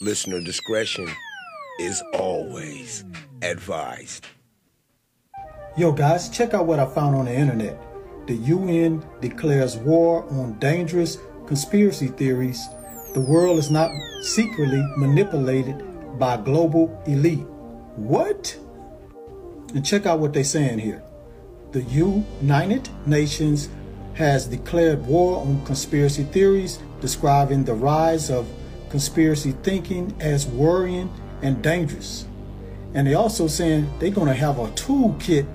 Listener discretion is always advised. Yo, guys, check out what I found on the internet. The UN declares war on dangerous conspiracy theories. The world is not secretly manipulated by global elite. What? And check out what they're saying here. The United Nations has declared war on conspiracy theories, describing the rise of conspiracy thinking as worrying and dangerous. And they also saying they're going to have a toolkit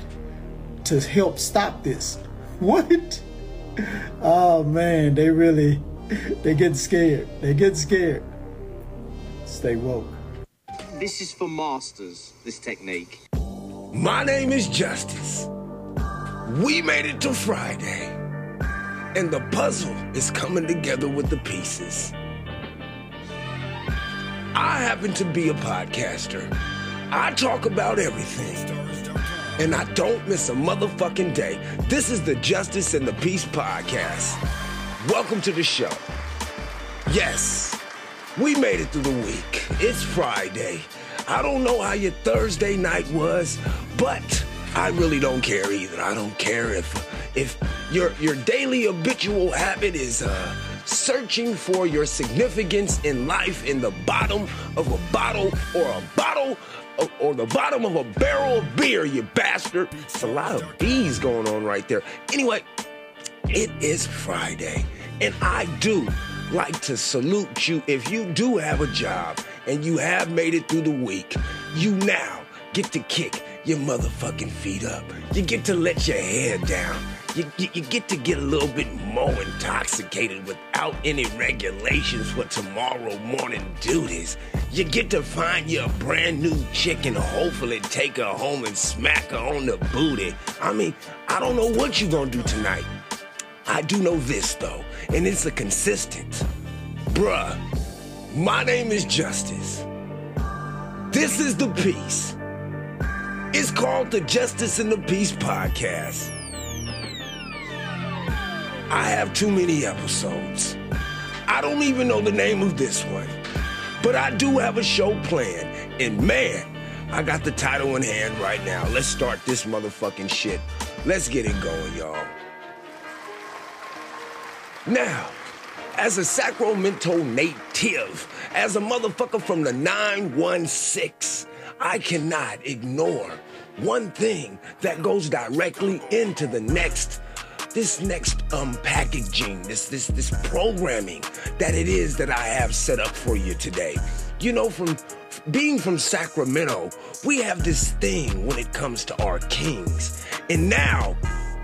to help stop this. What? Oh man, they really they get scared. They get scared. Stay woke. This is for masters, this technique. My name is Justice. We made it to Friday. And the puzzle is coming together with the pieces. I happen to be a podcaster. I talk about everything. And I don't miss a motherfucking day. This is the Justice and the Peace podcast. Welcome to the show. Yes, we made it through the week. It's Friday. I don't know how your Thursday night was, but I really don't care either. I don't care if if your your daily habitual habit is uh searching for your significance in life in the bottom of a bottle or a bottle or the bottom of a barrel of beer, you bastard. It's a lot of bees going on right there. Anyway, it is Friday, and I do like to salute you if you do have a job and you have made it through the week. You now get to kick your motherfucking feet up. You get to let your hair down. You, you, you, get to get a little bit more intoxicated without any regulations for tomorrow morning duties. You get to find your brand new chick and hopefully take her home and smack her on the booty. I mean, I don't know what you're gonna do tonight. I do know this though, and it's a consistent. Bruh, my name is Justice. This is the Peace. It's called the Justice and the Peace Podcast. I have too many episodes. I don't even know the name of this one. But I do have a show planned. And man, I got the title in hand right now. Let's start this motherfucking shit. Let's get it going, y'all. Now, as a Sacramento native, as a motherfucker from the 916, I cannot ignore one thing that goes directly into the next this next um packaging, this this this programming that it is that I have set up for you today. You know, from being from Sacramento, we have this thing when it comes to our kings. And now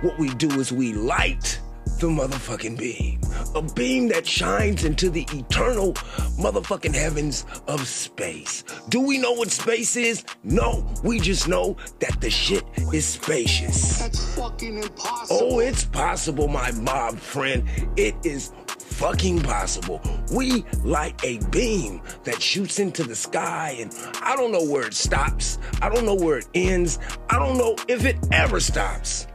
what we do is we light the motherfucking beam. A beam that shines into the eternal motherfucking heavens of space. Do we know what space is? No. We just know that the shit is spacious. That's fucking impossible. Oh, it's possible, my mob friend. It is fucking possible. We light a beam that shoots into the sky, and I don't know where it stops. I don't know where it ends. I don't know if it ever stops.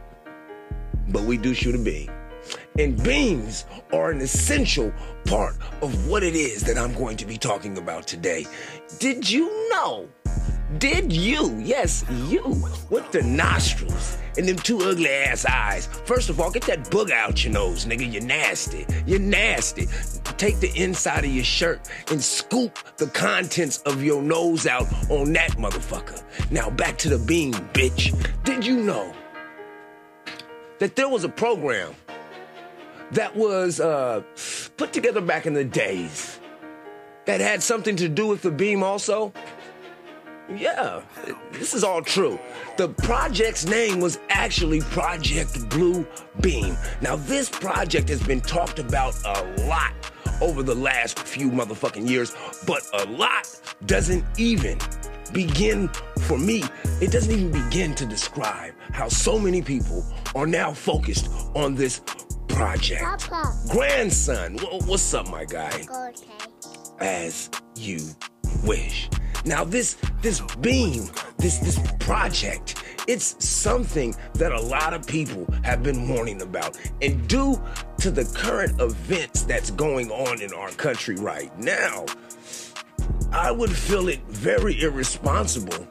But we do shoot a beam. And beans are an essential part of what it is that I'm going to be talking about today. Did you know? Did you, yes, you, with the nostrils and them two ugly ass eyes. First of all, get that bug out your nose, nigga. You're nasty. You're nasty. Take the inside of your shirt and scoop the contents of your nose out on that motherfucker. Now back to the beam, bitch. Did you know that there was a program that was uh, put together back in the days that had something to do with the beam also? Yeah, this is all true. The project's name was actually Project Blue Beam. Now, this project has been talked about a lot over the last few motherfucking years, but a lot doesn't even begin for me. It doesn't even begin to describe how so many people are now focused on this project. Papa. Grandson, wh- what's up, my guy? Okay. as you wish. Now this this beam, this this project, it's something that a lot of people have been warning about. And due to the current events that's going on in our country right now, I would feel it very irresponsible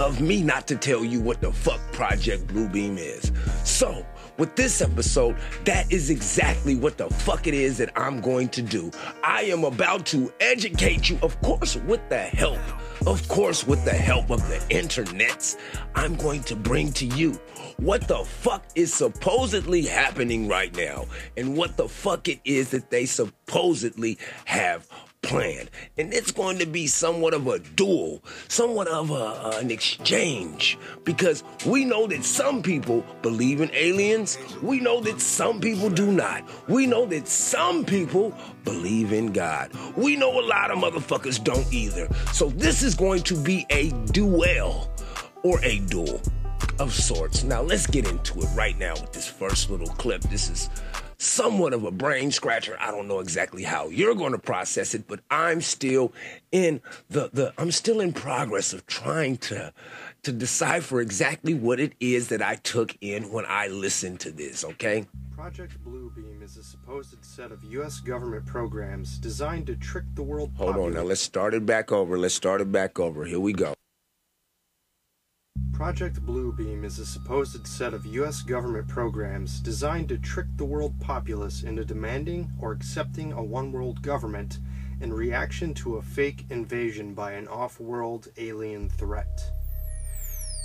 of me not to tell you what the fuck Project Bluebeam is. So, with this episode, that is exactly what the fuck it is that I'm going to do. I am about to educate you, of course, with the help, of course, with the help of the internets. I'm going to bring to you what the fuck is supposedly happening right now and what the fuck it is that they supposedly have planned. And it's going to be somewhat of a duel, somewhat of a, an exchange, because we know that some people believe in aliens. We know that some people do not. We know that some people believe in God. We know a lot of motherfuckers don't either. So this is going to be a duel or a duel of sorts. Now let's get into it right now with this first little clip. This is somewhat of a brain scratcher. I don't know exactly how you're going to process it, but I'm still in the the I'm still in progress of trying to to decipher exactly what it is that I took in when I listened to this, okay? Project Bluebeam is a supposed set of U.S. government programs designed to trick the world. Hold populace. on, now let's start it back over. Let's start it back over. Here we go. Project Bluebeam is a supposed set of U.S. government programs designed to trick the world populace into demanding or accepting a one world government in reaction to a fake invasion by an off world alien threat.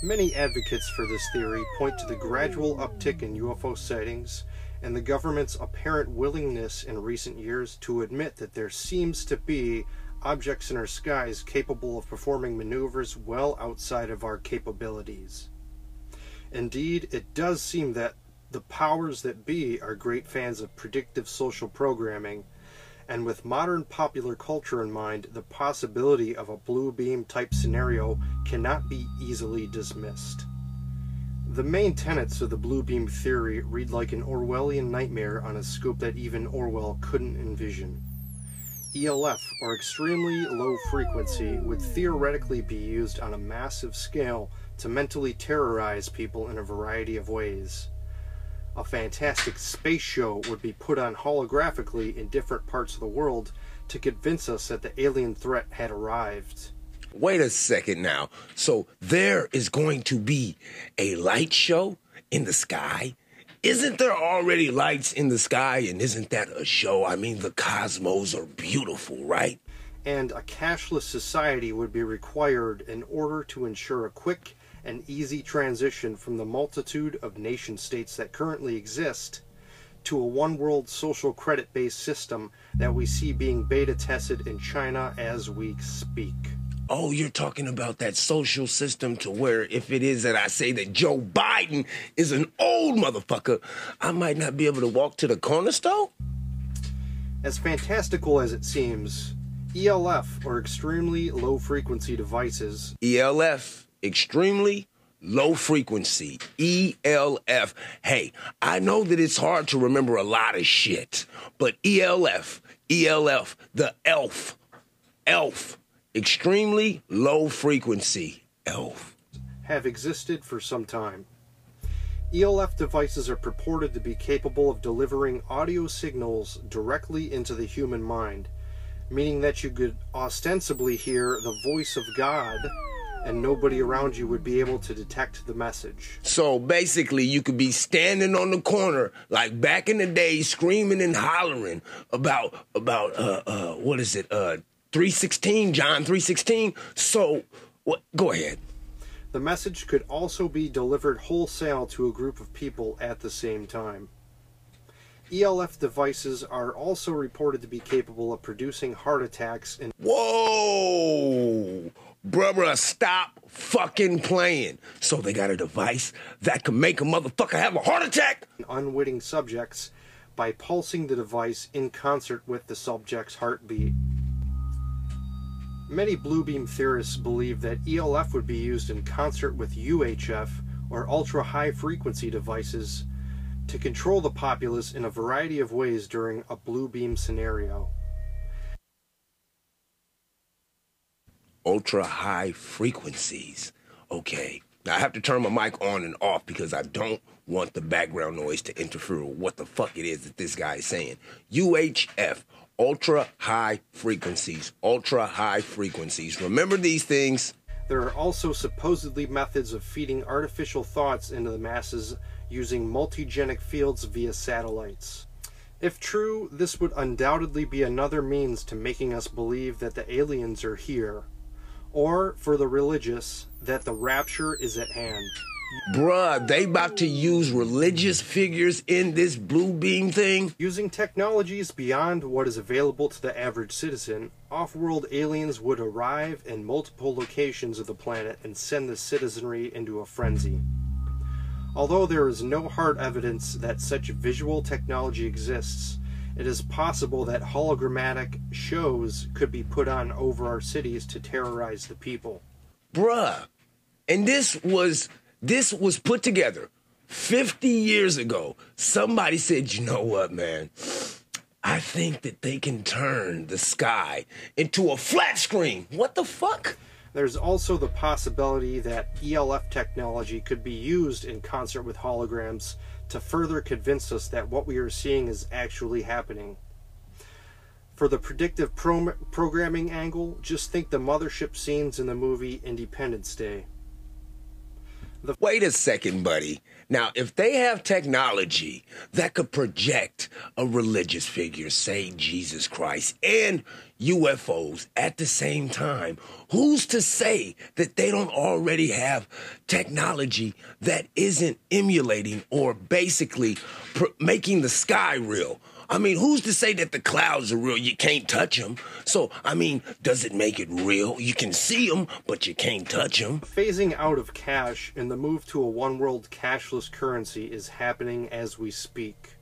Many advocates for this theory point to the gradual uptick in UFO sightings and the government's apparent willingness in recent years to admit that there seems to be objects in our skies capable of performing maneuvers well outside of our capabilities. Indeed, it does seem that the powers that be are great fans of predictive social programming, and with modern popular culture in mind, the possibility of a blue beam type scenario cannot be easily dismissed. The main tenets of the blue beam theory read like an Orwellian nightmare on a scope that even Orwell couldn't envision. ELF, or extremely low frequency, would theoretically be used on a massive scale to mentally terrorize people in a variety of ways. A fantastic space show would be put on holographically in different parts of the world to convince us that the alien threat had arrived. Wait a second now. So there is going to be a light show in the sky isn't there already lights in the sky? And isn't that a show? I mean, the cosmos are beautiful, right? And a cashless society would be required in order to ensure a quick and easy transition from the multitude of nation states that currently exist to a one world social credit based system that we see being beta tested in China as we speak. Oh, you're talking about that social system to where if it is that I say that Joe Biden is an old motherfucker, I might not be able to walk to the corner store? As fantastical as it seems, ELF, or extremely low frequency devices, ELF, extremely low frequency, ELF. Hey, I know that it's hard to remember a lot of shit, but ELF, ELF, the ELF, ELF extremely low frequency ELF have existed for some time. ELF devices are purported to be capable of delivering audio signals directly into the human mind, meaning that you could ostensibly hear the voice of God and nobody around you would be able to detect the message. So basically, you could be standing on the corner, like back in the day, screaming and hollering about about uh, uh, what is it, uh, 316, John 316. So, what, go ahead. The message could also be delivered wholesale to a group of people at the same time. ELF devices are also reported to be capable of producing heart attacks and Whoa! Bruh, stop fucking playing. So they got a device that can make a motherfucker have a heart attack? Unwitting subjects by pulsing the device in concert with the subject's heartbeat. Many Bluebeam theorists believe that ELF would be used in concert with UHF, or ultra high frequency devices, to control the populace in a variety of ways during a Bluebeam scenario. Ultra high frequencies. Okay. Now I have to turn my mic on and off because I don't want the background noise to interfere with what the fuck it is that this guy is saying. UHF, ultra high frequencies. Ultra high frequencies. Remember these things. There are also supposedly methods of feeding artificial thoughts into the masses using multigenic fields via satellites. If true, this would undoubtedly be another means to making us believe that the aliens are here, or for the religious, that the rapture is at hand. Bruh, they about to use religious figures in this blue beam thing? Using technologies beyond what is available to the average citizen, off world aliens would arrive in multiple locations of the planet and send the citizenry into a frenzy. Although there is no hard evidence that such visual technology exists, it is possible that hologrammatic shows could be put on over our cities to terrorize the people. Bruh. And this was this was put together 50 years ago. Somebody said, you know what, man? I think that they can turn the sky into a flat screen. What the fuck? There's also the possibility that ELF technology could be used in concert with holograms to further convince us that what we are seeing is actually happening. For the predictive pro- programming angle, just think the mothership scenes in the movie Independence Day. The- Wait a second, buddy. Now, if they have technology that could project a religious figure, say Jesus Christ, and UFOs at the same time, who's to say that they don't already have technology that isn't emulating or basically pr- making the sky real? I mean, who's to say that the clouds are real? You can't touch them. So, I mean, does it make it real? You can see them, but you can't touch them. Phasing out of cash and the move to a one world cashless currency is happening as we speak.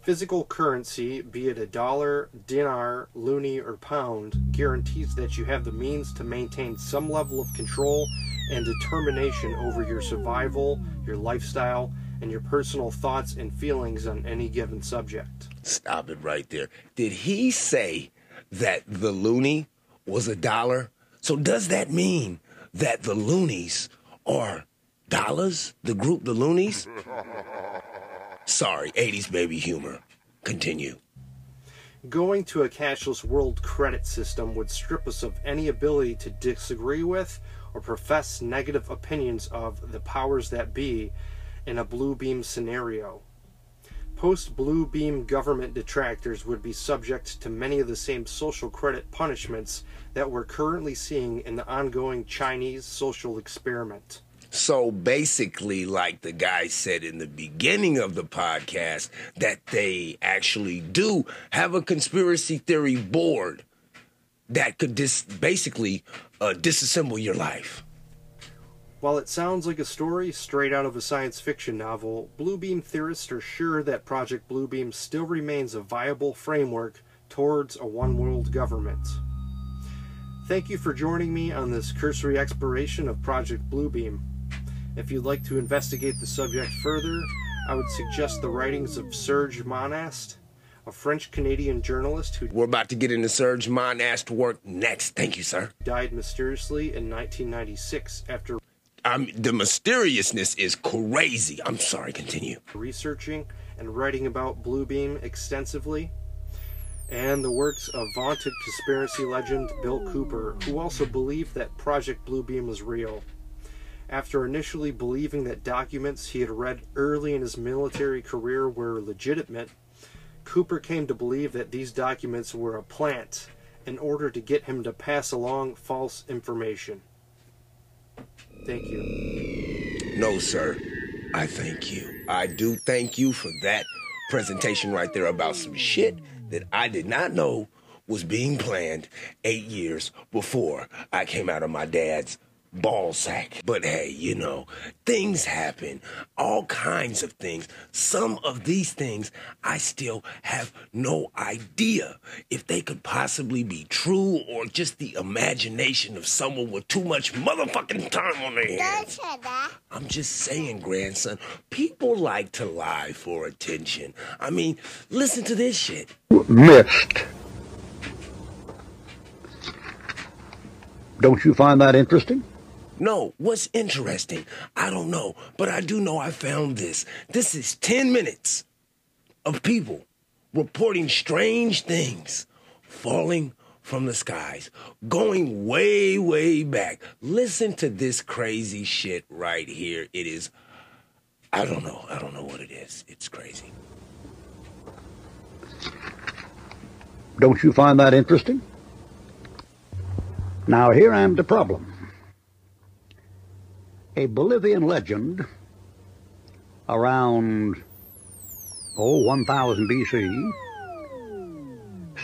Physical currency, be it a dollar, dinar, loonie, or pound, guarantees that you have the means to maintain some level of control and determination over your survival, your lifestyle, and your personal thoughts and feelings on any given subject. Stop it right there. Did he say that the loonie was a dollar? So does that mean that the loonies are dollars? The group, the loonies? Sorry, 80s baby humor. Continue. Going to a cashless world credit system would strip us of any ability to disagree with or profess negative opinions of the powers that be in a blue beam scenario. Post blue beam government detractors would be subject to many of the same social credit punishments that we're currently seeing in the ongoing Chinese social experiment. So basically, like the guy said in the beginning of the podcast, that they actually do have a conspiracy theory board that could dis- basically uh, disassemble your life. While it sounds like a story straight out of a science fiction novel, Bluebeam theorists are sure that Project Bluebeam still remains a viable framework towards a one world government. Thank you for joining me on this cursory exploration of Project Bluebeam. If you'd like to investigate the subject further, I would suggest the writings of Serge Monast, a French Canadian journalist who We're about to get into Serge Monast work next. Thank you, sir. died mysteriously in 1996 after I'm, the mysteriousness is crazy. I'm sorry, continue. researching and writing about Bluebeam extensively, and the works of vaunted conspiracy legend Bill Cooper, who also believed that Project Bluebeam was real. After initially believing that documents he had read early in his military career were legitimate, Cooper came to believe that these documents were a plant in order to get him to pass along false information. Thank you. No, sir. I thank you. I do thank you for that presentation right there about some shit that I did not know was being planned eight years before I came out of my dad's ball sack. But hey, you know, things happen, all kinds of things. Some of these things I still have no idea if they could possibly be true or just the imagination of someone with too much motherfucking time on their hands. I'm just saying, grandson, people like to lie for attention. I mean, listen to this shit. missed. Don't you find that interesting? No, what's interesting? I don't know, but I do know I found this. This is 10 minutes of people reporting strange things falling from the skies, going way, way back. Listen to this crazy shit right here. It is, I don't know. I don't know what it is. It's crazy. Don't you find that interesting? Now, here I am the problem. A Bolivian legend around, oh, 1000 BC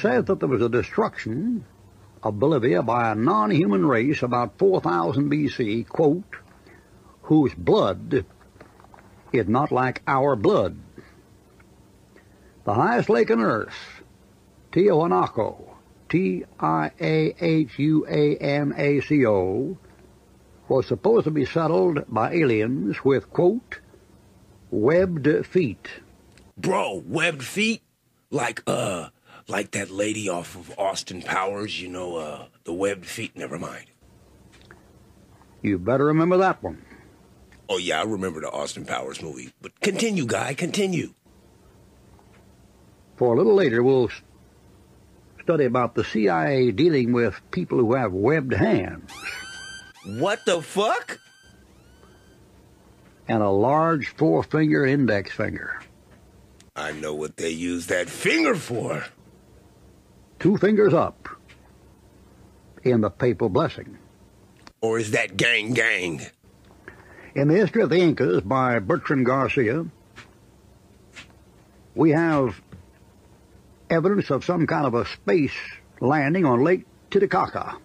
says that there was a destruction of Bolivia by a non-human race about 4000 BC, quote, whose blood is not like our blood. The highest lake on earth, Tiahuanaco, T-I-A-H-U-A-N-A-C-O, was supposed to be settled by aliens with, quote, webbed feet. Bro, webbed feet? Like, uh, like that lady off of Austin Powers, you know, uh, the webbed feet, never mind. You better remember that one. Oh yeah, I remember the Austin Powers movie. But continue, guy, continue. For a little later, we'll study about the CIA dealing with people who have webbed hands. What the fuck? And a large four-finger index finger. I know what they use that finger for. Two fingers up in the papal blessing. Or is that gang gang? In the History of the Incas by Bertrand Garcia, we have evidence of some kind of a space landing on Lake Titicaca.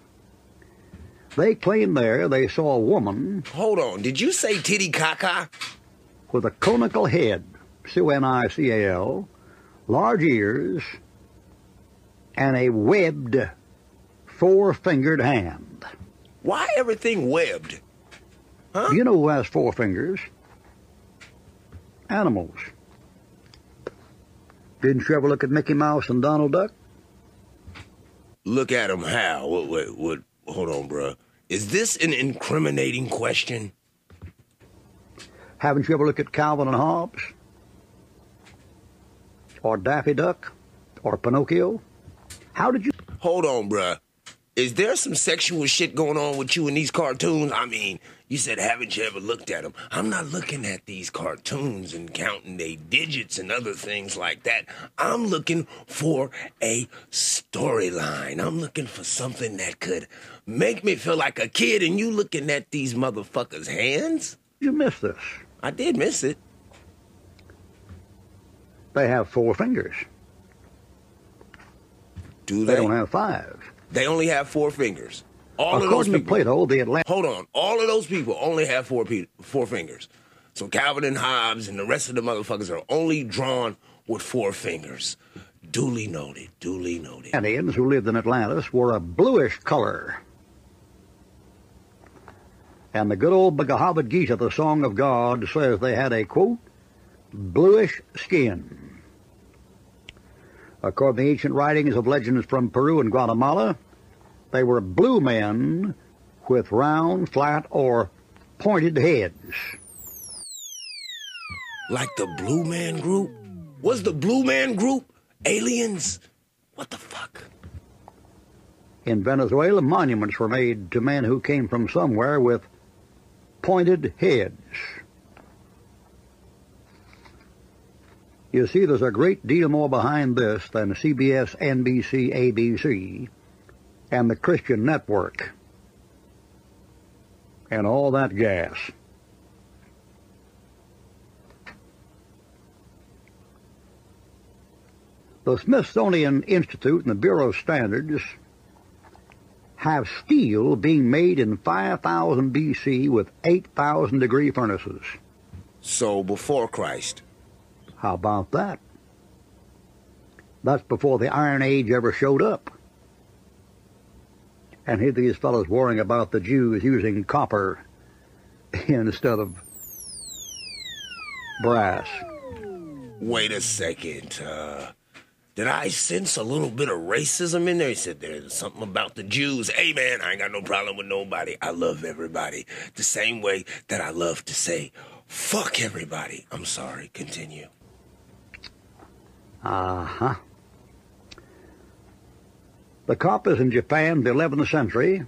They claim there they saw a woman. Hold on, did you say titty caca? With a conical head, C-O-N-I-C-A-L, large ears, and a webbed four-fingered hand. Why everything webbed? Huh? You know who has four fingers? Animals. Didn't you ever look at Mickey Mouse and Donald Duck? Look at them how? What, what, what, hold on, bruh. Is this an incriminating question? Haven't you ever looked at Calvin and Hobbes? Or Daffy Duck? Or Pinocchio? How did you... Hold on, bruh. Is there some sexual shit going on with you in these cartoons? I mean, you said, haven't you ever looked at them? I'm not looking at these cartoons and counting their digits and other things like that. I'm looking for a storyline. I'm looking for something that could make me feel like a kid, and you looking at these motherfuckers' hands? You missed this. I did miss it. They have four fingers. Do They they? don't have five. They only have four fingers. All of those According to people. Plato, the Atlantic... Hold on. All of those people only have four pe- four fingers. So Calvin and Hobbes and the rest of the motherfuckers are only drawn with four fingers. Duly noted. Duly noted. Indians who lived in Atlantis wore a bluish color. And the good old Bhagavad Gita, the Song of God, says they had a, quote, bluish skin. According to the ancient writings of legends from Peru and Guatemala, they were blue men with round, flat, or pointed heads. Like the Blue Man Group? Was the Blue Man Group aliens? What the fuck? In Venezuela, monuments were made to men who came from somewhere with pointed heads. You see, there's a great deal more behind this than CBS, NBC, ABC, and the Christian Network, and all that gas. The Smithsonian Institute and the Bureau of Standards have steel being made in 5000 BC with 8,000 degree furnaces. So before Christ. How about that? That's before the Iron Age ever showed up. And here these fellows worrying about the Jews using copper instead of brass. Wait a second. Uh, did I sense a little bit of racism in there? He said there's something about the Jews. Hey man, I ain't got no problem with nobody. I love everybody. The same way that I love to say, fuck everybody. I'm sorry. Continue. Uh-huh. The kappas in Japan, the 11th century,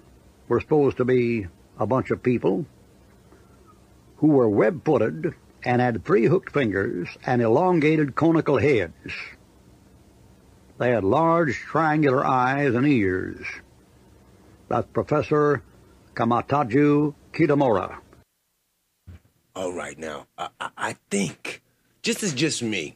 were supposed to be a bunch of people who were web-footed and had three hooked fingers and elongated conical heads. They had large triangular eyes and ears. That's Professor Kamataju Kitamura. All right, now, I, I, think, just as just me,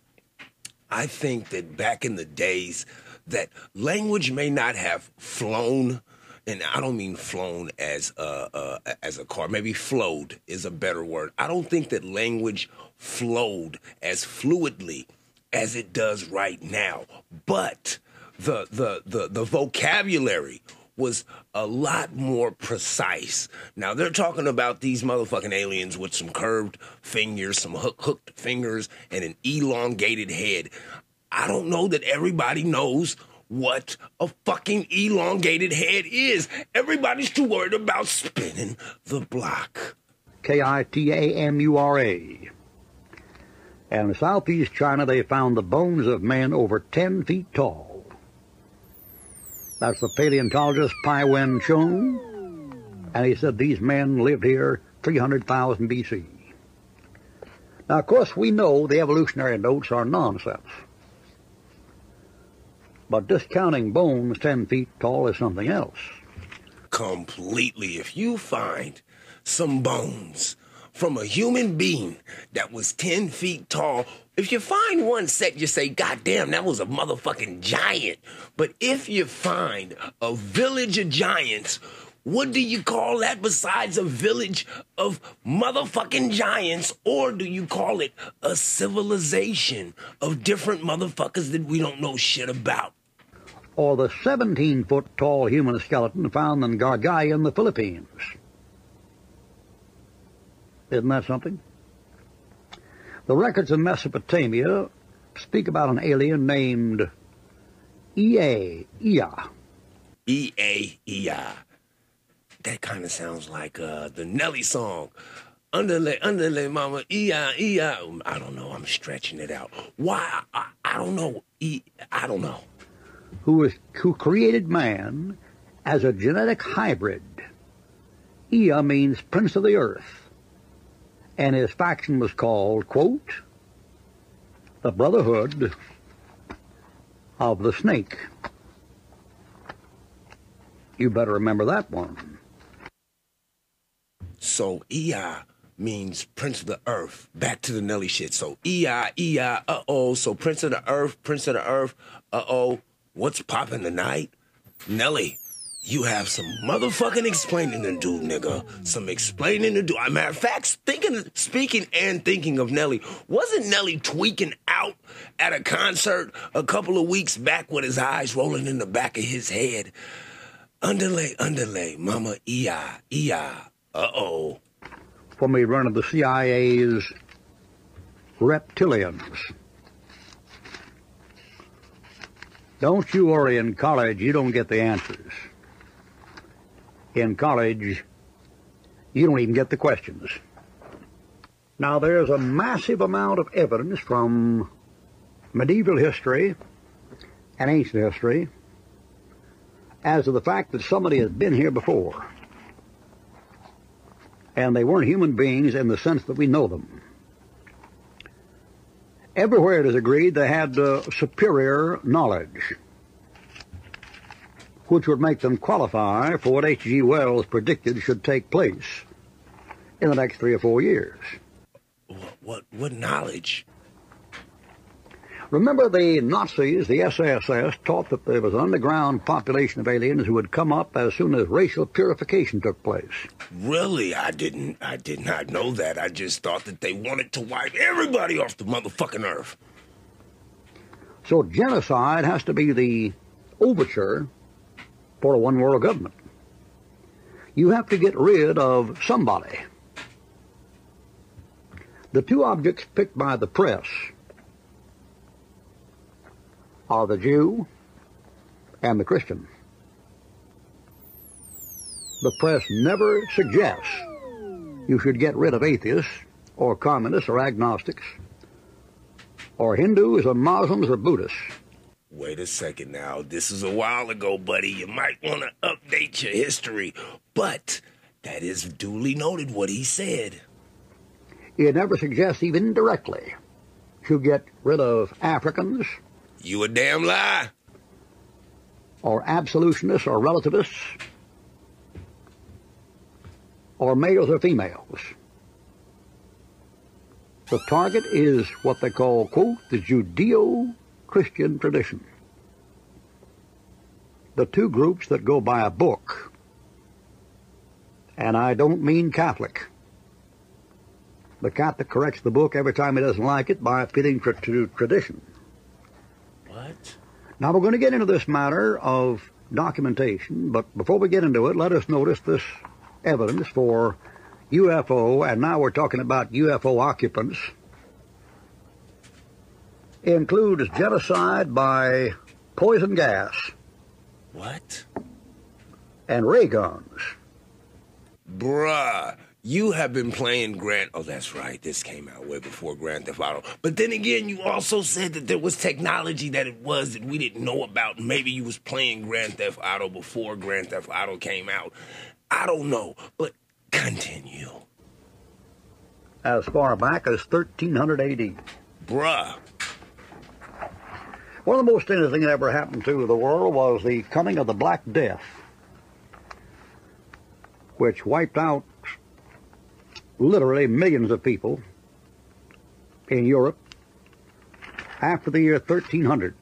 I think that back in the days that language may not have flown, and I don't mean flown as a, uh, as a car. Maybe flowed is a better word. I don't think that language flowed as fluidly as it does right now. But the the the the vocabulary was a lot more precise. Now they're talking about these motherfucking aliens with some curved fingers, some hook, hooked fingers, and an elongated head. I don't know that everybody knows what a fucking elongated head is. Everybody's too worried about spinning the block. K I T A M U R A. And in southeast China, they found the bones of men over 10 feet tall. That's the paleontologist Pai Wen Chung, and he said these men lived here 300,000 BC. Now, of course, we know the evolutionary notes are nonsense. But discounting bones 10 feet tall is something else. Completely. If you find some bones from a human being that was 10 feet tall, if you find one set, you say, God damn, that was a motherfucking giant. But if you find a village of giants, what do you call that besides a village of motherfucking giants? Or do you call it a civilization of different motherfuckers that we don't know shit about? Or the 17 foot tall human skeleton found in Gargay in the Philippines. Isn't that something? The records of Mesopotamia speak about an alien named Ea, Ea. Ea, Ea. That kind of sounds like uh, the Nelly song. Underlay, underlay, mama, Ea, Ea. I don't know. I'm stretching it out. Why? I, I don't know. E, I don't know. Who, who created man as a genetic hybrid. Ea means prince of the earth and his faction was called, quote, the Brotherhood of the Snake. You better remember that one. So Ea means Prince of the Earth. Back to the Nelly shit. So Ea, Ea, uh oh. So Prince of the Earth, Prince of the Earth, uh oh. What's popping tonight? Nelly, you have some motherfucking explaining to do, nigga. Some explaining to do. A matter of fact, thinking, speaking and thinking of Nelly, wasn't Nelly tweaking out at a concert a couple of weeks back with his eyes rolling in the back of his head? Underlay, underlay, mama, ea, ea, uh-oh. For me running the CIA's reptilians. Don't you worry in college, you don't get the answers in college, you don't even get the questions. Now, there's a massive amount of evidence from medieval history and ancient history as to the fact that somebody has been here before. And they weren't human beings in the sense that we know them. Everywhere it is agreed they had uh, superior knowledge which would make them qualify for what H.G. Wells predicted should take place in the next three or four years. What, what, what knowledge? Remember the Nazis, the SSS, taught that there was an underground population of aliens who would come up as soon as racial purification took place. Really? I didn't I did not know that. I just thought that they wanted to wipe everybody off the motherfucking earth. So genocide has to be the overture for a one world government. You have to get rid of somebody. The two objects picked by the press are the Jew and the Christian. The press never suggests you should get rid of atheists or communists or agnostics or Hindus or Muslims or Buddhists. Wait a second now. This is a while ago, buddy. You might want to update your history. But that is duly noted what he said. It never suggests, even indirectly, to get rid of Africans. You a damn lie. Or absolutionists or relativists. Or males or females. The target is what they call, quote, the Judeo Christian tradition. The two groups that go by a book, and I don't mean Catholic. The Catholic corrects the book every time he doesn't like it by fitting to tradition. What? Now we're going to get into this matter of documentation, but before we get into it, let us notice this evidence for UFO, and now we're talking about UFO occupants, includes genocide by poison gas. What? And ray guns. Bruh, you have been playing Grand. Oh, that's right. This came out way before Grand Theft Auto. But then again, you also said that there was technology that it was that we didn't know about. Maybe you was playing Grand Theft Auto before Grand Theft Auto came out. I don't know, but continue. As far back as 1300 AD. Bruh. One of the most interesting that ever happened to the world was the coming of the Black Death, which wiped out literally millions of people in Europe after the year 1300.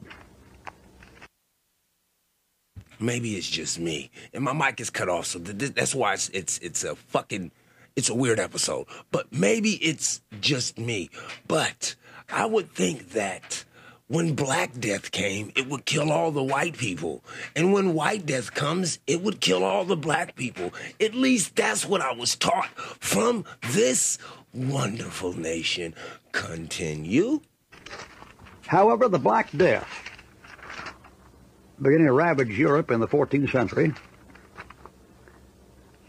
Maybe it's just me, and my mic is cut off, so th- that's why it's, it's it's a fucking it's a weird episode. But maybe it's just me. But I would think that when Black Death came, it would kill all the white people. And when White Death comes, it would kill all the black people. At least that's what I was taught from this wonderful nation. Continue. However, the Black Death, beginning to ravage Europe in the 14th century,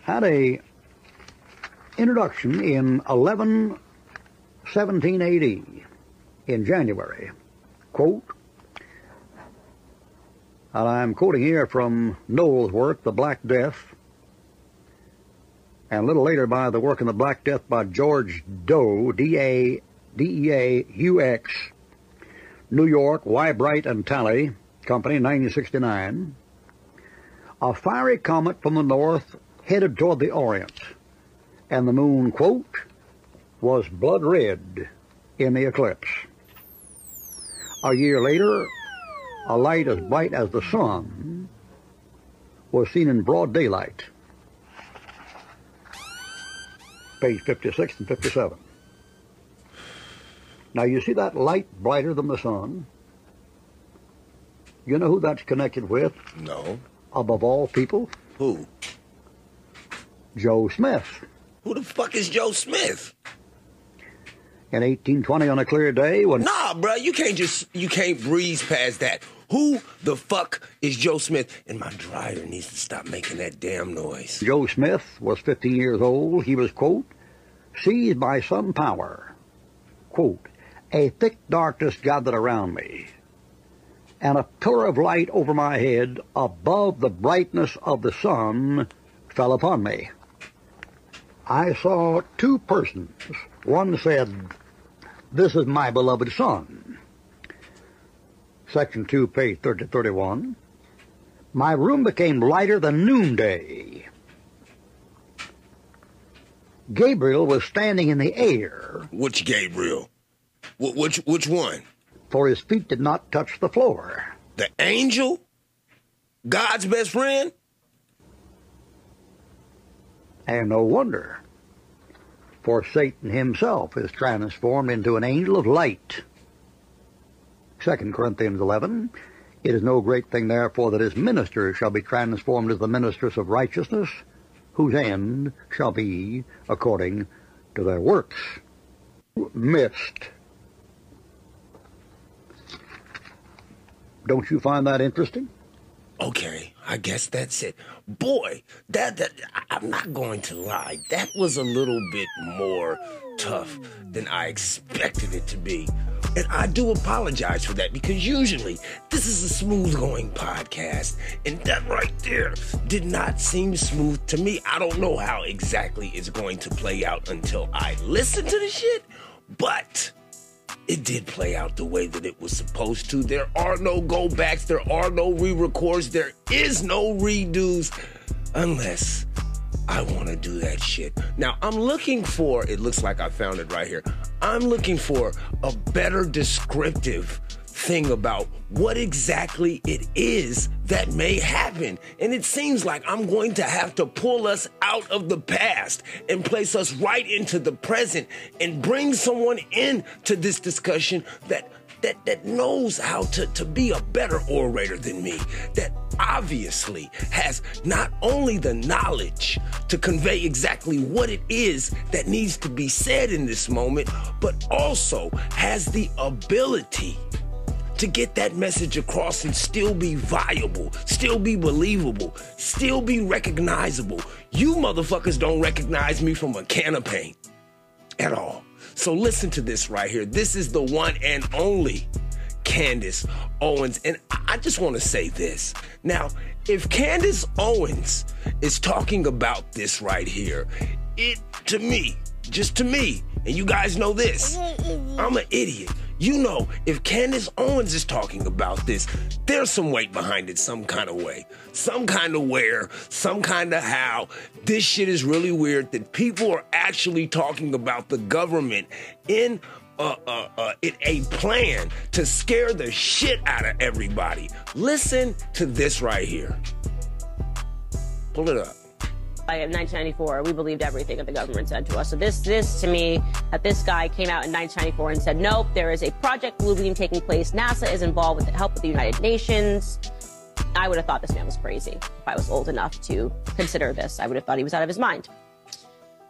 had a introduction in 1117 AD in January quote, and I'm quoting here from Noel's work, The Black Death, and a little later by the work in The Black Death by George Deaux, D-A, D-E-A-U-X, New York, Weybright and Talley Company, 1969. A fiery comet from the north headed toward the Orient, and the moon, quote, was blood red in the eclipse. A year later, a light as bright as the sun was seen in broad daylight. Page 56 and 57. Now you see that light brighter than the sun? You know who that's connected with? No. Above all people? Who? Joe Smith. Who the fuck is Joe Smith? In 1820 on a clear day when nah bro you can't just you can't breeze past that. Who the fuck is joe smith? And my dryer needs to stop making that damn noise. Joe smith was 15 years old. He was quote seized by some power. Quote a thick darkness gathered around me and a pillar of light over my head above the brightness of the sun fell upon me. I saw two persons. One said this is my beloved Son. Section 2, page 30 31. My room became lighter than noonday. Gabriel was standing in the air. Which Gabriel? Wh- which which one? For his feet did not touch the floor. The angel? God's best friend? And no wonder for Satan himself is transformed into an angel of light. 2 Corinthians 11, It is no great thing therefore that his ministers shall be transformed as the ministers of righteousness, whose end shall be according to their works. Missed. Don't you find that interesting? Okay, I guess that's it. Boy, that that I'm not going to lie. That was a little bit more tough than I expected it to be. And I do apologize for that because usually this is a smooth going podcast. And that right there did not seem smooth to me. I don't know how exactly it's going to play out until I listen to the shit, but it did play out the way that it was supposed to. There are no go backs, there are no re records, there is no redos unless I want to do that shit. Now, I'm looking for, it looks like I found it right here. I'm looking for a better descriptive thing about what exactly it is that may happen. And it seems like I'm going to have to pull us out of the past and place us right into the present and bring someone in to this discussion that that that knows how to, to be a better orator than me, that obviously has not only the knowledge to convey exactly what it is that needs to be said in this moment, but also has the ability to get that message across and still be viable, still be believable, still be recognizable. You motherfuckers don't recognize me from a can of paint at all. So listen to this right here. This is the one and only Candace Owens. And I just want to say this. Now, if Candace Owens is talking about this right here, it to me, just to me, and you guys know this, I'm an idiot. You know, if Candace Owens is talking about this, there's some weight behind it, some kind of way. Some kind of where, some kind of how. This shit is really weird that people are actually talking about the government in uh, uh, uh, in a plan to scare the shit out of everybody. Listen to this right here. Pull it up in 1994, we believed everything that the government said to us. So this, this to me, that this guy came out in 1994 and said, nope, there is a Project Bluebeam taking place. NASA is involved with the help of the United Nations. I would have thought this man was crazy if I was old enough to consider this. I would have thought he was out of his mind.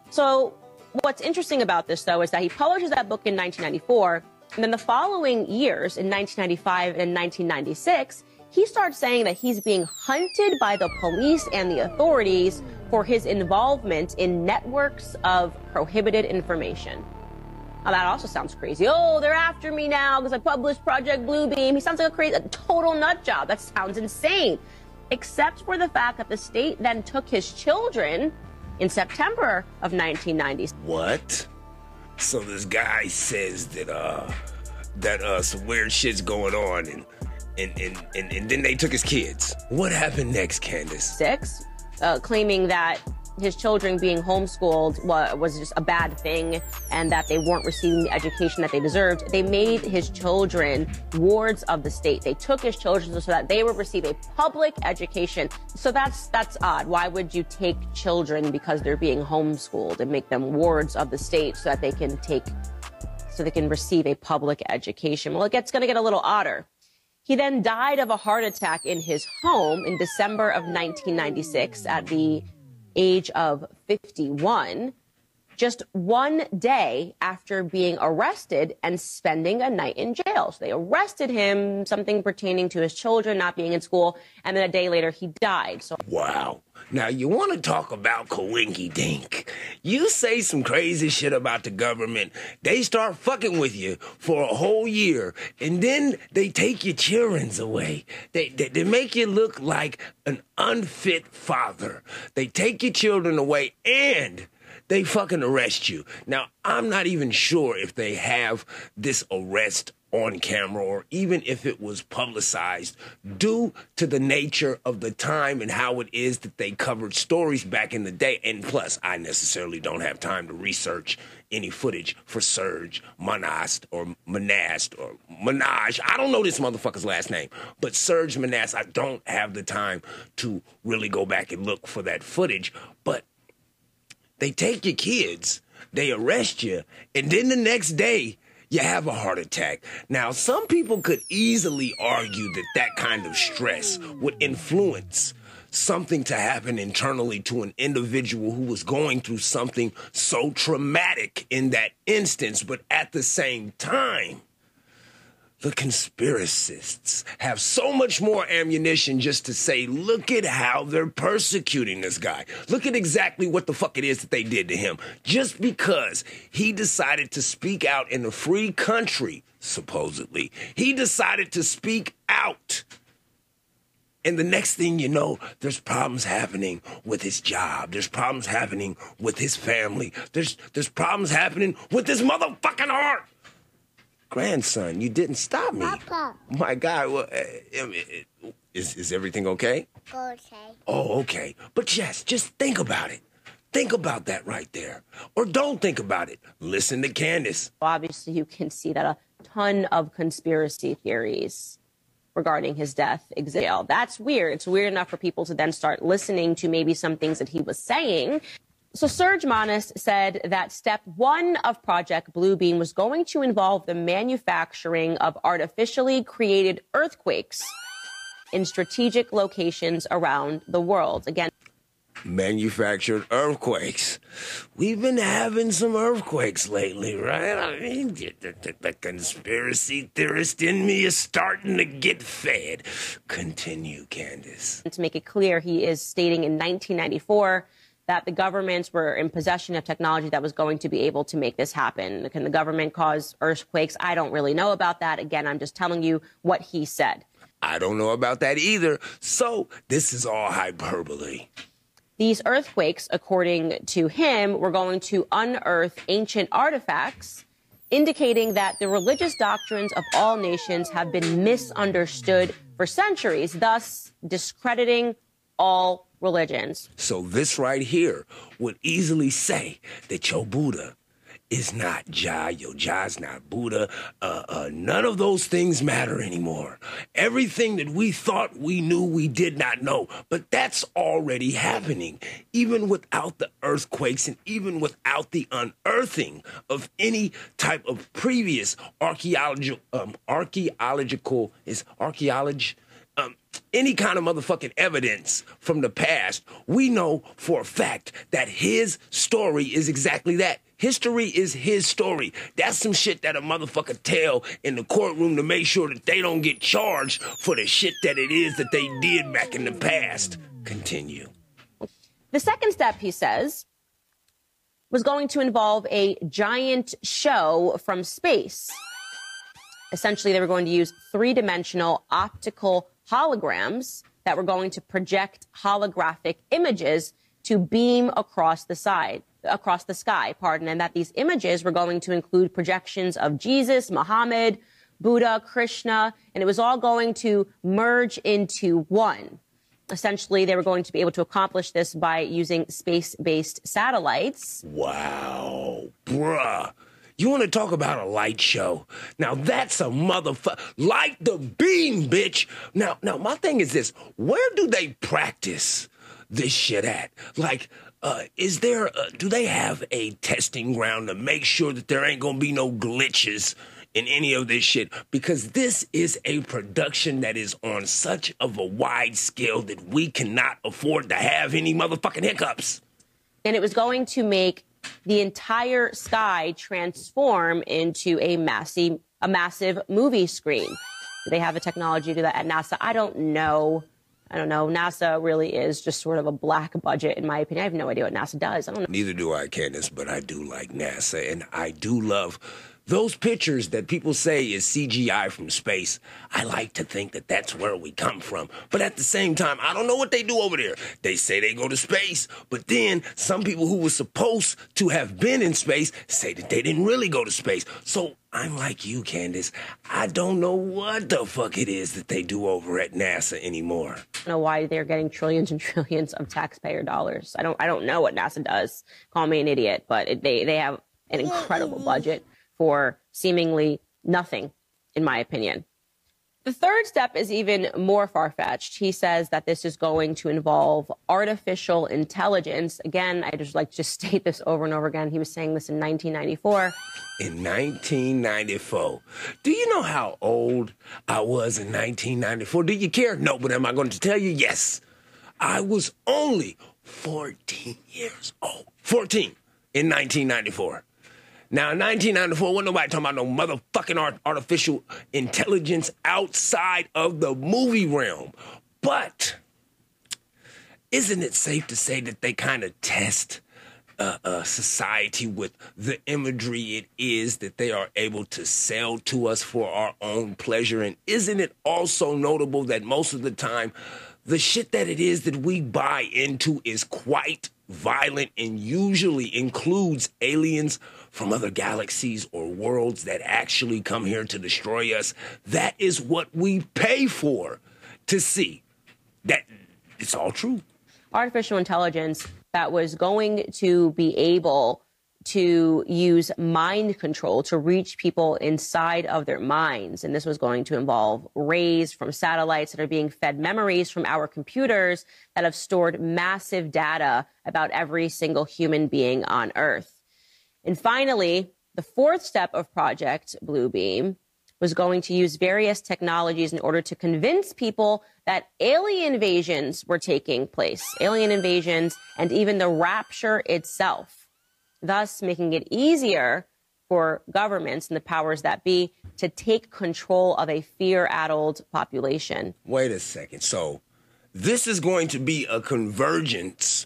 So what's interesting about this, though, is that he publishes that book in 1994. And then the following years, in 1995 and 1996, he starts saying that he's being hunted by the police and the authorities for his involvement in networks of prohibited information. Now that also sounds crazy. Oh, they're after me now because I published Project Bluebeam. He sounds like a crazy, a total nut job. That sounds insane. Except for the fact that the state then took his children in September of 1990. What? So this guy says that uh that uh some weird shit's going on and and, and, and, and then they took his kids. What happened next, Candace? Six, uh, claiming that his children being homeschooled was, was just a bad thing and that they weren't receiving the education that they deserved. They made his children wards of the state. They took his children so that they would receive a public education. So that's that's odd. Why would you take children because they're being homeschooled and make them wards of the state so that they can take so they can receive a public education? Well, it gets going to get a little odder. He then died of a heart attack in his home in December of 1996 at the age of 51, just one day after being arrested and spending a night in jail. So they arrested him, something pertaining to his children not being in school, and then a day later he died. So Wow. Now, you want to talk about Coinky Dink. You say some crazy shit about the government, they start fucking with you for a whole year, and then they take your children's away. They, they, they make you look like an unfit father. They take your children away, and they fucking arrest you. Now, I'm not even sure if they have this arrest on camera or even if it was publicized due to the nature of the time and how it is that they covered stories back in the day. And plus, I necessarily don't have time to research any footage for Serge Monast or Monast or Minaj. I don't know this motherfucker's last name, but Serge Monast, I don't have the time to really go back and look for that footage. But they take your kids, they arrest you, and then the next day, you have a heart attack. Now, some people could easily argue that that kind of stress would influence something to happen internally to an individual who was going through something so traumatic in that instance, but at the same time, the conspiracists have so much more ammunition just to say, look at how they're persecuting this guy. Look at exactly what the fuck it is that they did to him. Just because he decided to speak out in a free country, supposedly, he decided to speak out. And the next thing you know, there's problems happening with his job. There's problems happening with his family. There's there's problems happening with his motherfucking heart grandson, you didn't stop me. Papa. My God, well, uh, um, uh, is is everything okay? Okay. Oh, okay. But yes, just think about it. Think about that right there, or don't think about it. Listen to Candace. Obviously, you can see that a ton of conspiracy theories regarding his death exist. That's weird. It's weird enough for people to then start listening to maybe some things that he was saying so Serge Monast said that step one of Project Bluebeam was going to involve the manufacturing of artificially created earthquakes in strategic locations around the world. Again, manufactured earthquakes. We've been having some earthquakes lately, right? I mean, the, the, the, conspiracy theorist in me is starting to get fed. Continue, Candace. To make it clear, he is stating in 1994 that the governments were in possession of technology that was going to be able to make this happen. Can the government cause earthquakes? I don't really know about that. Again, I'm just telling you what he said. I don't know about that either. So this is all hyperbole. These earthquakes, according to him, were going to unearth ancient artifacts indicating that the religious doctrines of all nations have been misunderstood for centuries, thus discrediting all religions. So this right here would easily say that your Buddha is not Jah, your Jah's not Buddha. Uh, uh, none of those things matter anymore. Everything that we thought we knew, we did not know. But that's already happening, even without the earthquakes and even without the unearthing of any type of previous archaeological, um, archaeological is archaeology any kind of motherfucking evidence from the past, we know for a fact that his story is exactly that. History is his story. That's some shit that a motherfucker tell in the courtroom to make sure that they don't get charged for the shit that it is that they did back in the past. Continue. The second step, he says, was going to involve a giant show from space. Essentially, they were going to use three dimensional optical holograms that were going to project holographic images to beam across the side across the sky, pardon, and that these images were going to include projections of Jesus, Muhammad, Buddha, Krishna, and it was all going to merge into one. Essentially, they were going to be able to accomplish this by using space based satellites. Wow, bruh. You want to talk about a light show? Now that's a motherfucker. Light the beam, bitch. Now, now my thing is this: where do they practice this shit at? Like, uh, is there? A, do they have a testing ground to make sure that there ain't gonna be no glitches? in any of this shit because this is a production that is on such of a wide scale that we cannot afford to have any motherfucking hiccups. And it was going to make the entire sky transform into a massive, a massive movie screen. Do they have the technology to do that at NASA? I don't know. I don't know. NASA really is just sort of a black budget, in my opinion. I have no idea what NASA does. I don't know. Neither do I, Candace, but I do like NASA, and I do love those pictures that people say is CGI from space, I like to think that that's where we come from. But at the same time, I don't know what they do over there. They say they go to space, but then some people who were supposed to have been in space say that they didn't really go to space. So I'm like you, Candace. I don't know what the fuck it is that they do over at NASA anymore. I don't know why they're getting trillions and trillions of taxpayer dollars. I don't. I don't know what NASA does. Call me an idiot, but it, they they have an incredible mm-hmm. budget for seemingly nothing, in my opinion. The third step is even more far fetched. He says that this is going to involve artificial intelligence. Again, I just like to state this over and over again. He was saying this in 1994. In 1994. Do you know how old I was in 1994? Do you care? No, but am I going to tell you? Yes. I was only 14 years old. 14 in 1994. Now, in 1994, wasn't nobody talking about no motherfucking art- artificial intelligence outside of the movie realm. But isn't it safe to say that they kind of test uh, uh, society with the imagery it is that they are able to sell to us for our own pleasure? And isn't it also notable that most of the time, the shit that it is that we buy into is quite violent and usually includes aliens from other galaxies or worlds that actually come here to destroy us. That is what we pay for to see. That it's all true. Artificial intelligence that was going to be able to use mind control to reach people inside of their minds. And this was going to involve rays from satellites that are being fed memories from our computers that have stored massive data about every single human being on Earth. And finally, the fourth step of Project Bluebeam was going to use various technologies in order to convince people that alien invasions were taking place, alien invasions, and even the rapture itself, thus making it easier for governments and the powers that be to take control of a fear addled population. Wait a second. So, this is going to be a convergence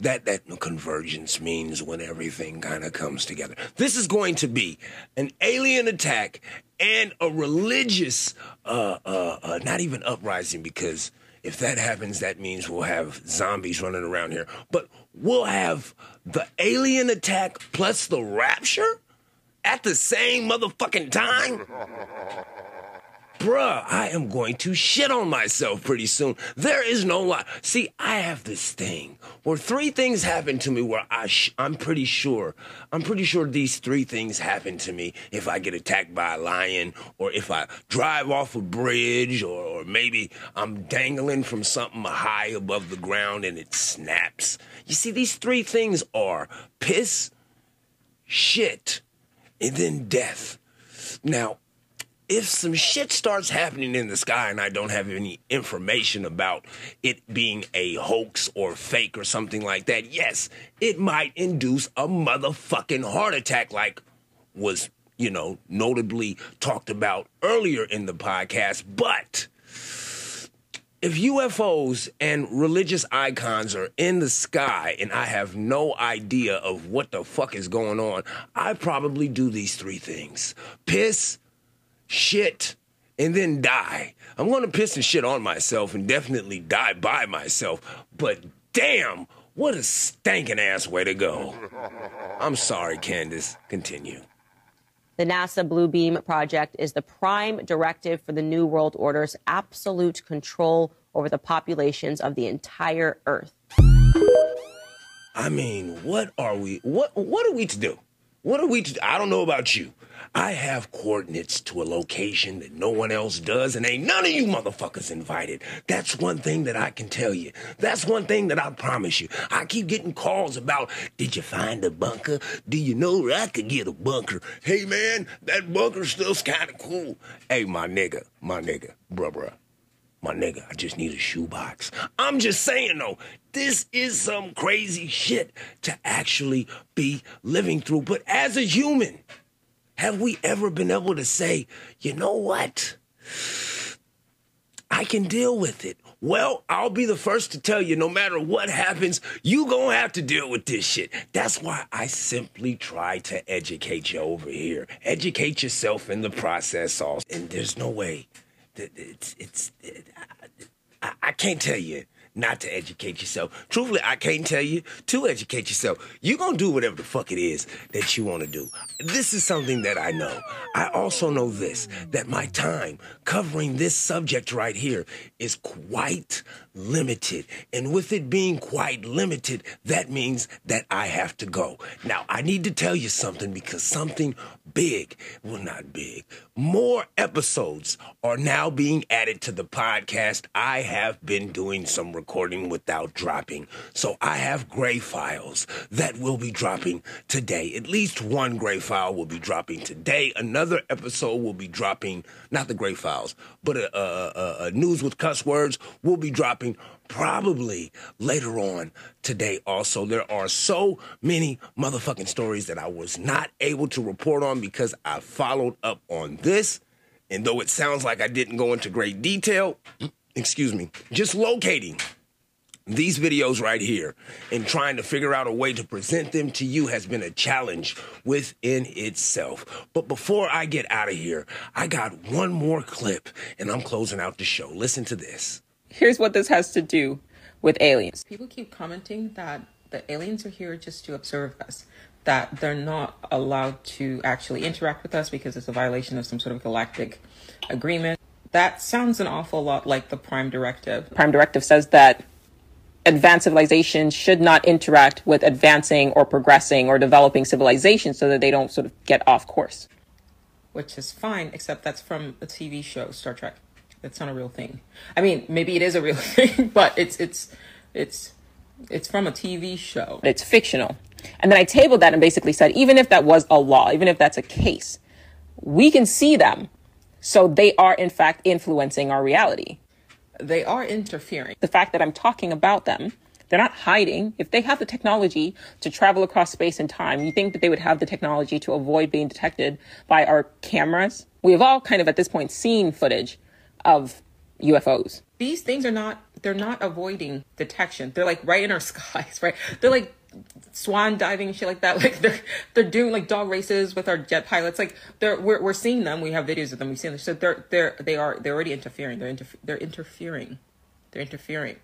that that convergence means when everything kind of comes together. This is going to be an alien attack and a religious, uh, uh, uh, not even uprising because if that happens, that means we'll have zombies running around here. But we'll have the alien attack plus the rapture at the same motherfucking time bruh, I am going to shit on myself pretty soon. There is no lie. See, I have this thing where three things happen to me where I sh- I'm pretty sure, I'm pretty sure these three things happen to me if I get attacked by a lion or if I drive off a bridge or, or maybe I'm dangling from something high above the ground and it snaps. You see, these three things are piss, shit, and then death. Now, if some shit starts happening in the sky and I don't have any information about it being a hoax or fake or something like that, yes, it might induce a motherfucking heart attack, like was, you know, notably talked about earlier in the podcast. But if UFOs and religious icons are in the sky and I have no idea of what the fuck is going on, I probably do these three things piss shit, and then die. I'm going to piss and shit on myself and definitely die by myself. But damn, what a stankin' ass way to go. I'm sorry, Candace. Continue. The NASA Bluebeam project is the prime directive for the New World Order's absolute control over the populations of the entire Earth. I mean, what are we? What what are we to do? What are we to? I don't know about you. I have coordinates to a location that no one else does, and ain't none of you motherfuckers invited. That's one thing that I can tell you. That's one thing that I promise you. I keep getting calls about, did you find a bunker? Do you know where I could get a bunker? Hey man, that bunker stuff's kind of cool. Hey, my nigga, my nigga, bruh, bruh. My nigga, I just need a shoebox. I'm just saying though, this is some crazy shit to actually be living through. But as a human, have we ever been able to say, you know what? I can deal with it. Well, I'll be the first to tell you no matter what happens, you gonna have to deal with this shit. That's why I simply try to educate you over here. Educate yourself in the process also. And there's no way it's it's it, I, I can't tell you not to educate yourself. Truthfully, I can't tell you to educate yourself. You're going to do whatever the fuck it is that you want to do. This is something that I know. I also know this that my time covering this subject right here is quite limited. And with it being quite limited, that means that I have to go. Now, I need to tell you something because something big, well, not big, more episodes are now being added to the podcast. I have been doing some recording without dropping. So I have gray files that will be dropping today. At least one gray file will be dropping today. Another episode will be dropping, not the gray files, but a, a, a news with cuss words will be dropping probably later on today also there are so many motherfucking stories that i was not able to report on because i followed up on this and though it sounds like i didn't go into great detail excuse me just locating these videos right here and trying to figure out a way to present them to you has been a challenge within itself. But before I get out of here, I got one more clip and I'm closing out the show. Listen to this here's what this has to do with aliens. People keep commenting that the aliens are here just to observe us, that they're not allowed to actually interact with us because it's a violation of some sort of galactic agreement. That sounds an awful lot like the Prime Directive. Prime Directive says that advanced civilizations should not interact with advancing or progressing or developing civilizations so that they don't sort of get off course. Which is fine, except that's from a TV show, Star Trek. That's not a real thing. I mean, maybe it is a real thing, but it's it's it's it's from a TV show. It's fictional. And then I tabled that and basically said, even if that was a law, even if that's a case, we can see them. So they are in fact influencing our reality. They are interfering. The fact that I'm talking about them, they're not hiding. If they have the technology to travel across space and time, you think that they would have the technology to avoid being detected by our cameras? We've all kind of at this point seen footage of UFOs. These things are not they're not avoiding detection. They're like right in our skies, right? They're like swan diving shit like that. Like they're they're doing like dog races with our jet pilots. Like they're we're we're seeing them. We have videos of them. We've seen them. So they're they're they are they're already interfering. They're inter- they're interfering. They're interfering.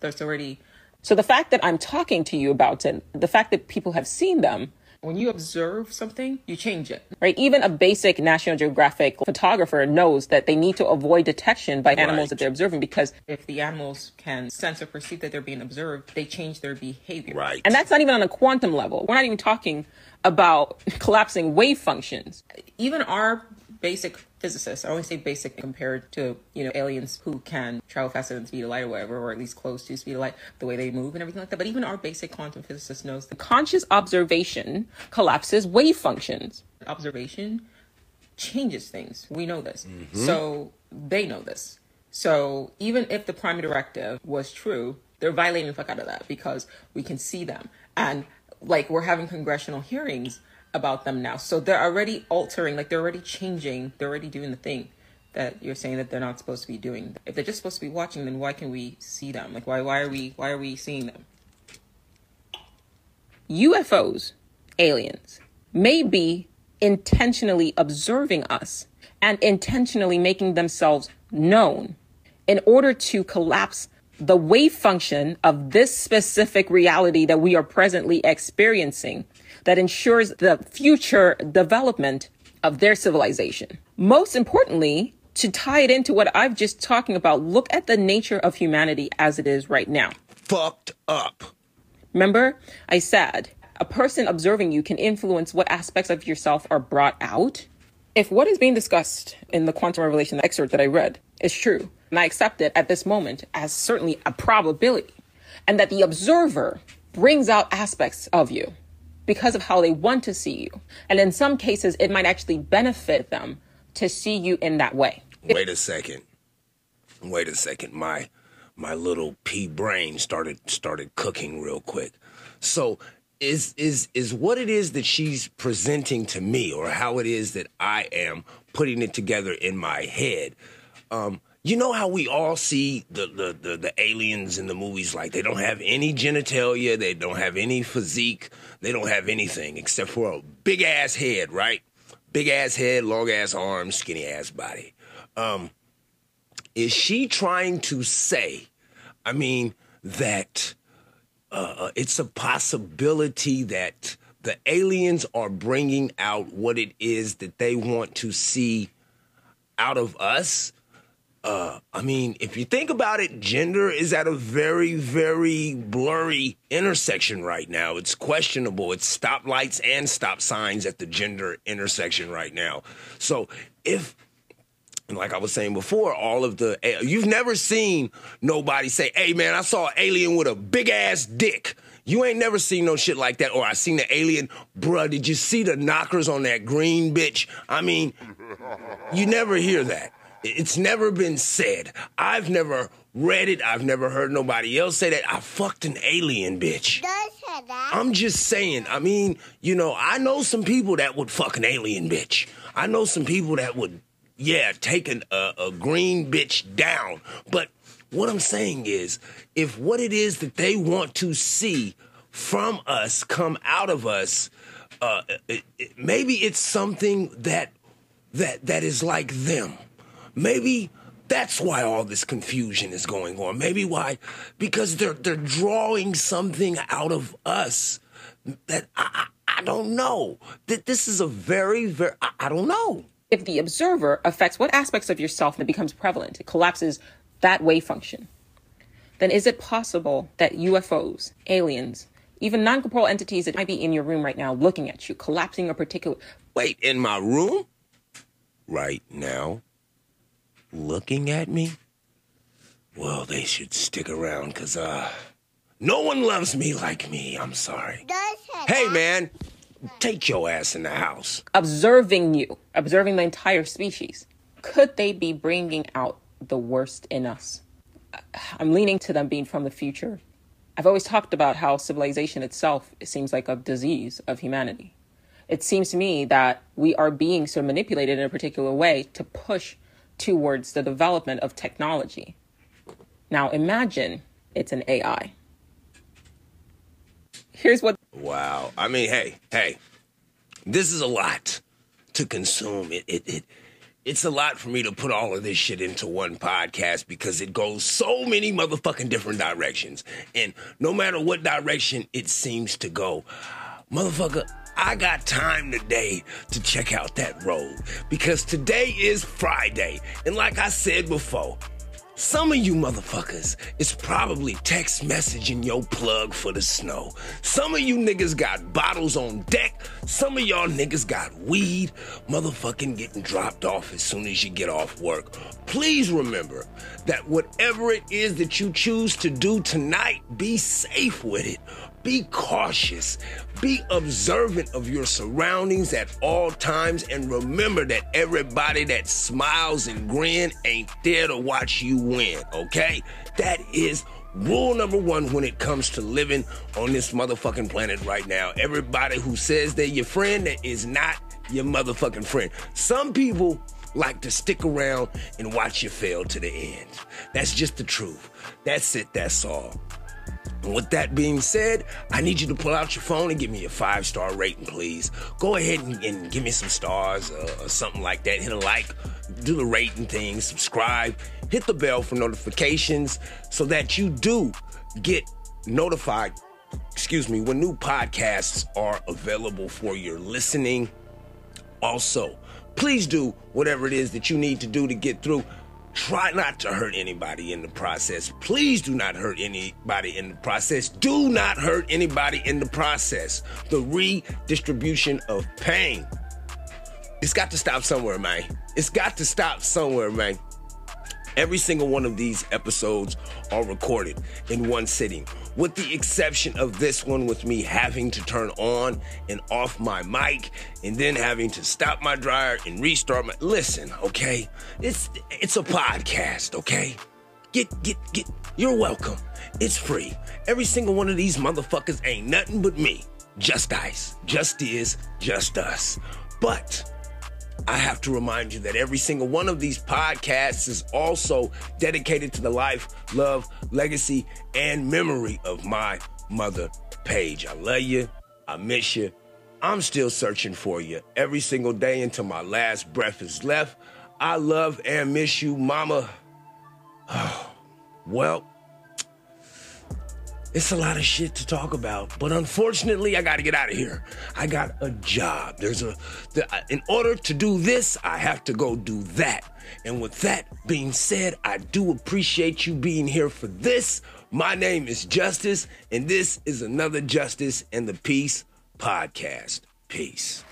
That's already. So the fact that I'm talking to you about it, the fact that people have seen them, when you observe something, you change it. Right? Even a basic National Geographic photographer knows that they need to avoid detection by animals right. that they're observing because if the animals can sense or perceive that they're being observed, they change their behavior. Right. And that's not even on a quantum level. We're not even talking about collapsing wave functions. Even our basic physicists, I always say basic compared to, you know, aliens who can travel faster than the speed of light or whatever, or at least close to speed of light, the way they move and everything like that. But even our basic quantum physicist knows that conscious observation collapses wave functions. Observation changes things. We know this. Mm-hmm. So they know this. So even if the prime directive was true, they're violating the fuck out of that because we can see them. And like we're having congressional hearings about them now. So they're already altering, like they're already changing, they're already doing the thing that you're saying that they're not supposed to be doing. If they're just supposed to be watching, then why can we see them? Like why why are we why are we seeing them? UFOs, aliens, may be intentionally observing us and intentionally making themselves known in order to collapse the wave function of this specific reality that we are presently experiencing that ensures the future development of their civilization. Most importantly, to tie it into what I've just talking about, look at the nature of humanity as it is right now. Fucked up. Remember, I said a person observing you can influence what aspects of yourself are brought out. If what is being discussed in the quantum revelation excerpt that I read is true, and I accept it at this moment as certainly a probability, and that the observer brings out aspects of you because of how they want to see you. And in some cases, it might actually benefit them to see you in that way. Wait a second. Wait a second. My my little pea brain started started cooking real quick. So is is is what it is that she's presenting to me or how it is that I am putting it together in my head. Um, you know how we all see the, the, the, the, aliens in the movies like they don't have any genitalia, they don't have any physique, they don't have anything except for a big ass head, right? Big ass head, long ass arms, skinny ass body. Um, is she trying to say, I mean, that uh, uh it's a possibility that the aliens are bringing out what it is that they want to see out of us? Uh, I mean, if you think about it, gender is at a very, very blurry intersection right now. It's questionable. It's stoplights and stop signs at the gender intersection right now. So if like I was saying before, all of the you've never seen nobody say, "Hey man, I saw an alien with a big ass dick." You ain't never seen no shit like that. Or I seen the alien, bruh. Did you see the knockers on that green bitch? I mean, you never hear that. It's never been said. I've never read it. I've never heard nobody else say that. I fucked an alien, bitch. I'm just saying. I mean, you know, I know some people that would fuck an alien, bitch. I know some people that would, yeah, take an, a, a green bitch down. But what I'm saying is, if what it is that they want to see from us come out of us, uh, it, it, maybe it's something that that that is like them. Maybe that's why all this confusion is going on. Maybe why because they're they're drawing something out of us that I, I, I don't know. That this is a very very I, I don't know. If the observer affects what aspects of yourself that becomes prevalent, it collapses that wave function, then is it possible that UFOs, aliens, even non corporeal entities that might be in your room right now looking at you, collapsing a particular. Wait, in my room? Right now? Looking at me? Well, they should stick around, because, uh, no one loves me like me. I'm sorry. Hey, man, take your ass in the house. Observing you, observing the entire species. Could they be bringing out the worst in us. I'm leaning to them being from the future. I've always talked about how civilization itself it seems like a disease of humanity. It seems to me that we are being so manipulated in a particular way to push towards the development of technology. Now imagine it's an AI. Here's what Wow. I mean, hey, hey. This is a lot to consume. It it it it's a lot for me to put all of this shit into one podcast because it goes so many motherfucking different directions. And no matter what direction it seems to go, motherfucker, I got time today to check out that road because today is Friday. And like I said before, some of you motherfuckers is probably text messaging your plug for the snow. Some of you niggas got bottles on deck. Some of y'all niggas got weed motherfucking getting dropped off as soon as you get off work. Please remember that whatever it is that you choose to do tonight, be safe with it. Be cautious. Be observant of your surroundings at all times and remember that everybody that smiles and grin ain't there to watch you win, okay? That is rule number one when it comes to living on this motherfucking planet right now. Everybody who says they're your friend that is not your motherfucking friend. Some people like to stick around and watch you fail to the end. That's just the truth. That's it, that's all. With that being said, I need you to pull out your phone and give me a five star rating, please. Go ahead and, and give me some stars uh, or something like that. Hit a like, do the rating thing, subscribe, hit the bell for notifications so that you do get notified, excuse me, when new podcasts are available for your listening. Also, please do whatever it is that you need to do to get through. Try not to hurt anybody in the process. Please do not hurt anybody in the process. Do not hurt anybody in the process. The redistribution of pain. It's got to stop somewhere, man. It's got to stop somewhere, man. Every single one of these episodes are recorded in one sitting, with the exception of this one, with me having to turn on and off my mic and then having to stop my dryer and restart my. Listen, okay? It's it's a podcast, okay? Get get get. You're welcome. It's free. Every single one of these motherfuckers ain't nothing but me. Just ice. Just is. Just us. But I have to remind you that every single one of these podcasts is also dedicated to the life, love, legacy, and memory of my mother, Paige. I love you. I miss you. I'm still searching for you every single day until my last breath is left. I love and miss you, mama. Well, it's a lot of shit to talk about, but unfortunately, I got to get out of here. I got a job. There's a, the, in order to do this, I have to go do that. And with that being said, I do appreciate you being here for this. My name is Justice, and this is another Justice and the Peace podcast. Peace.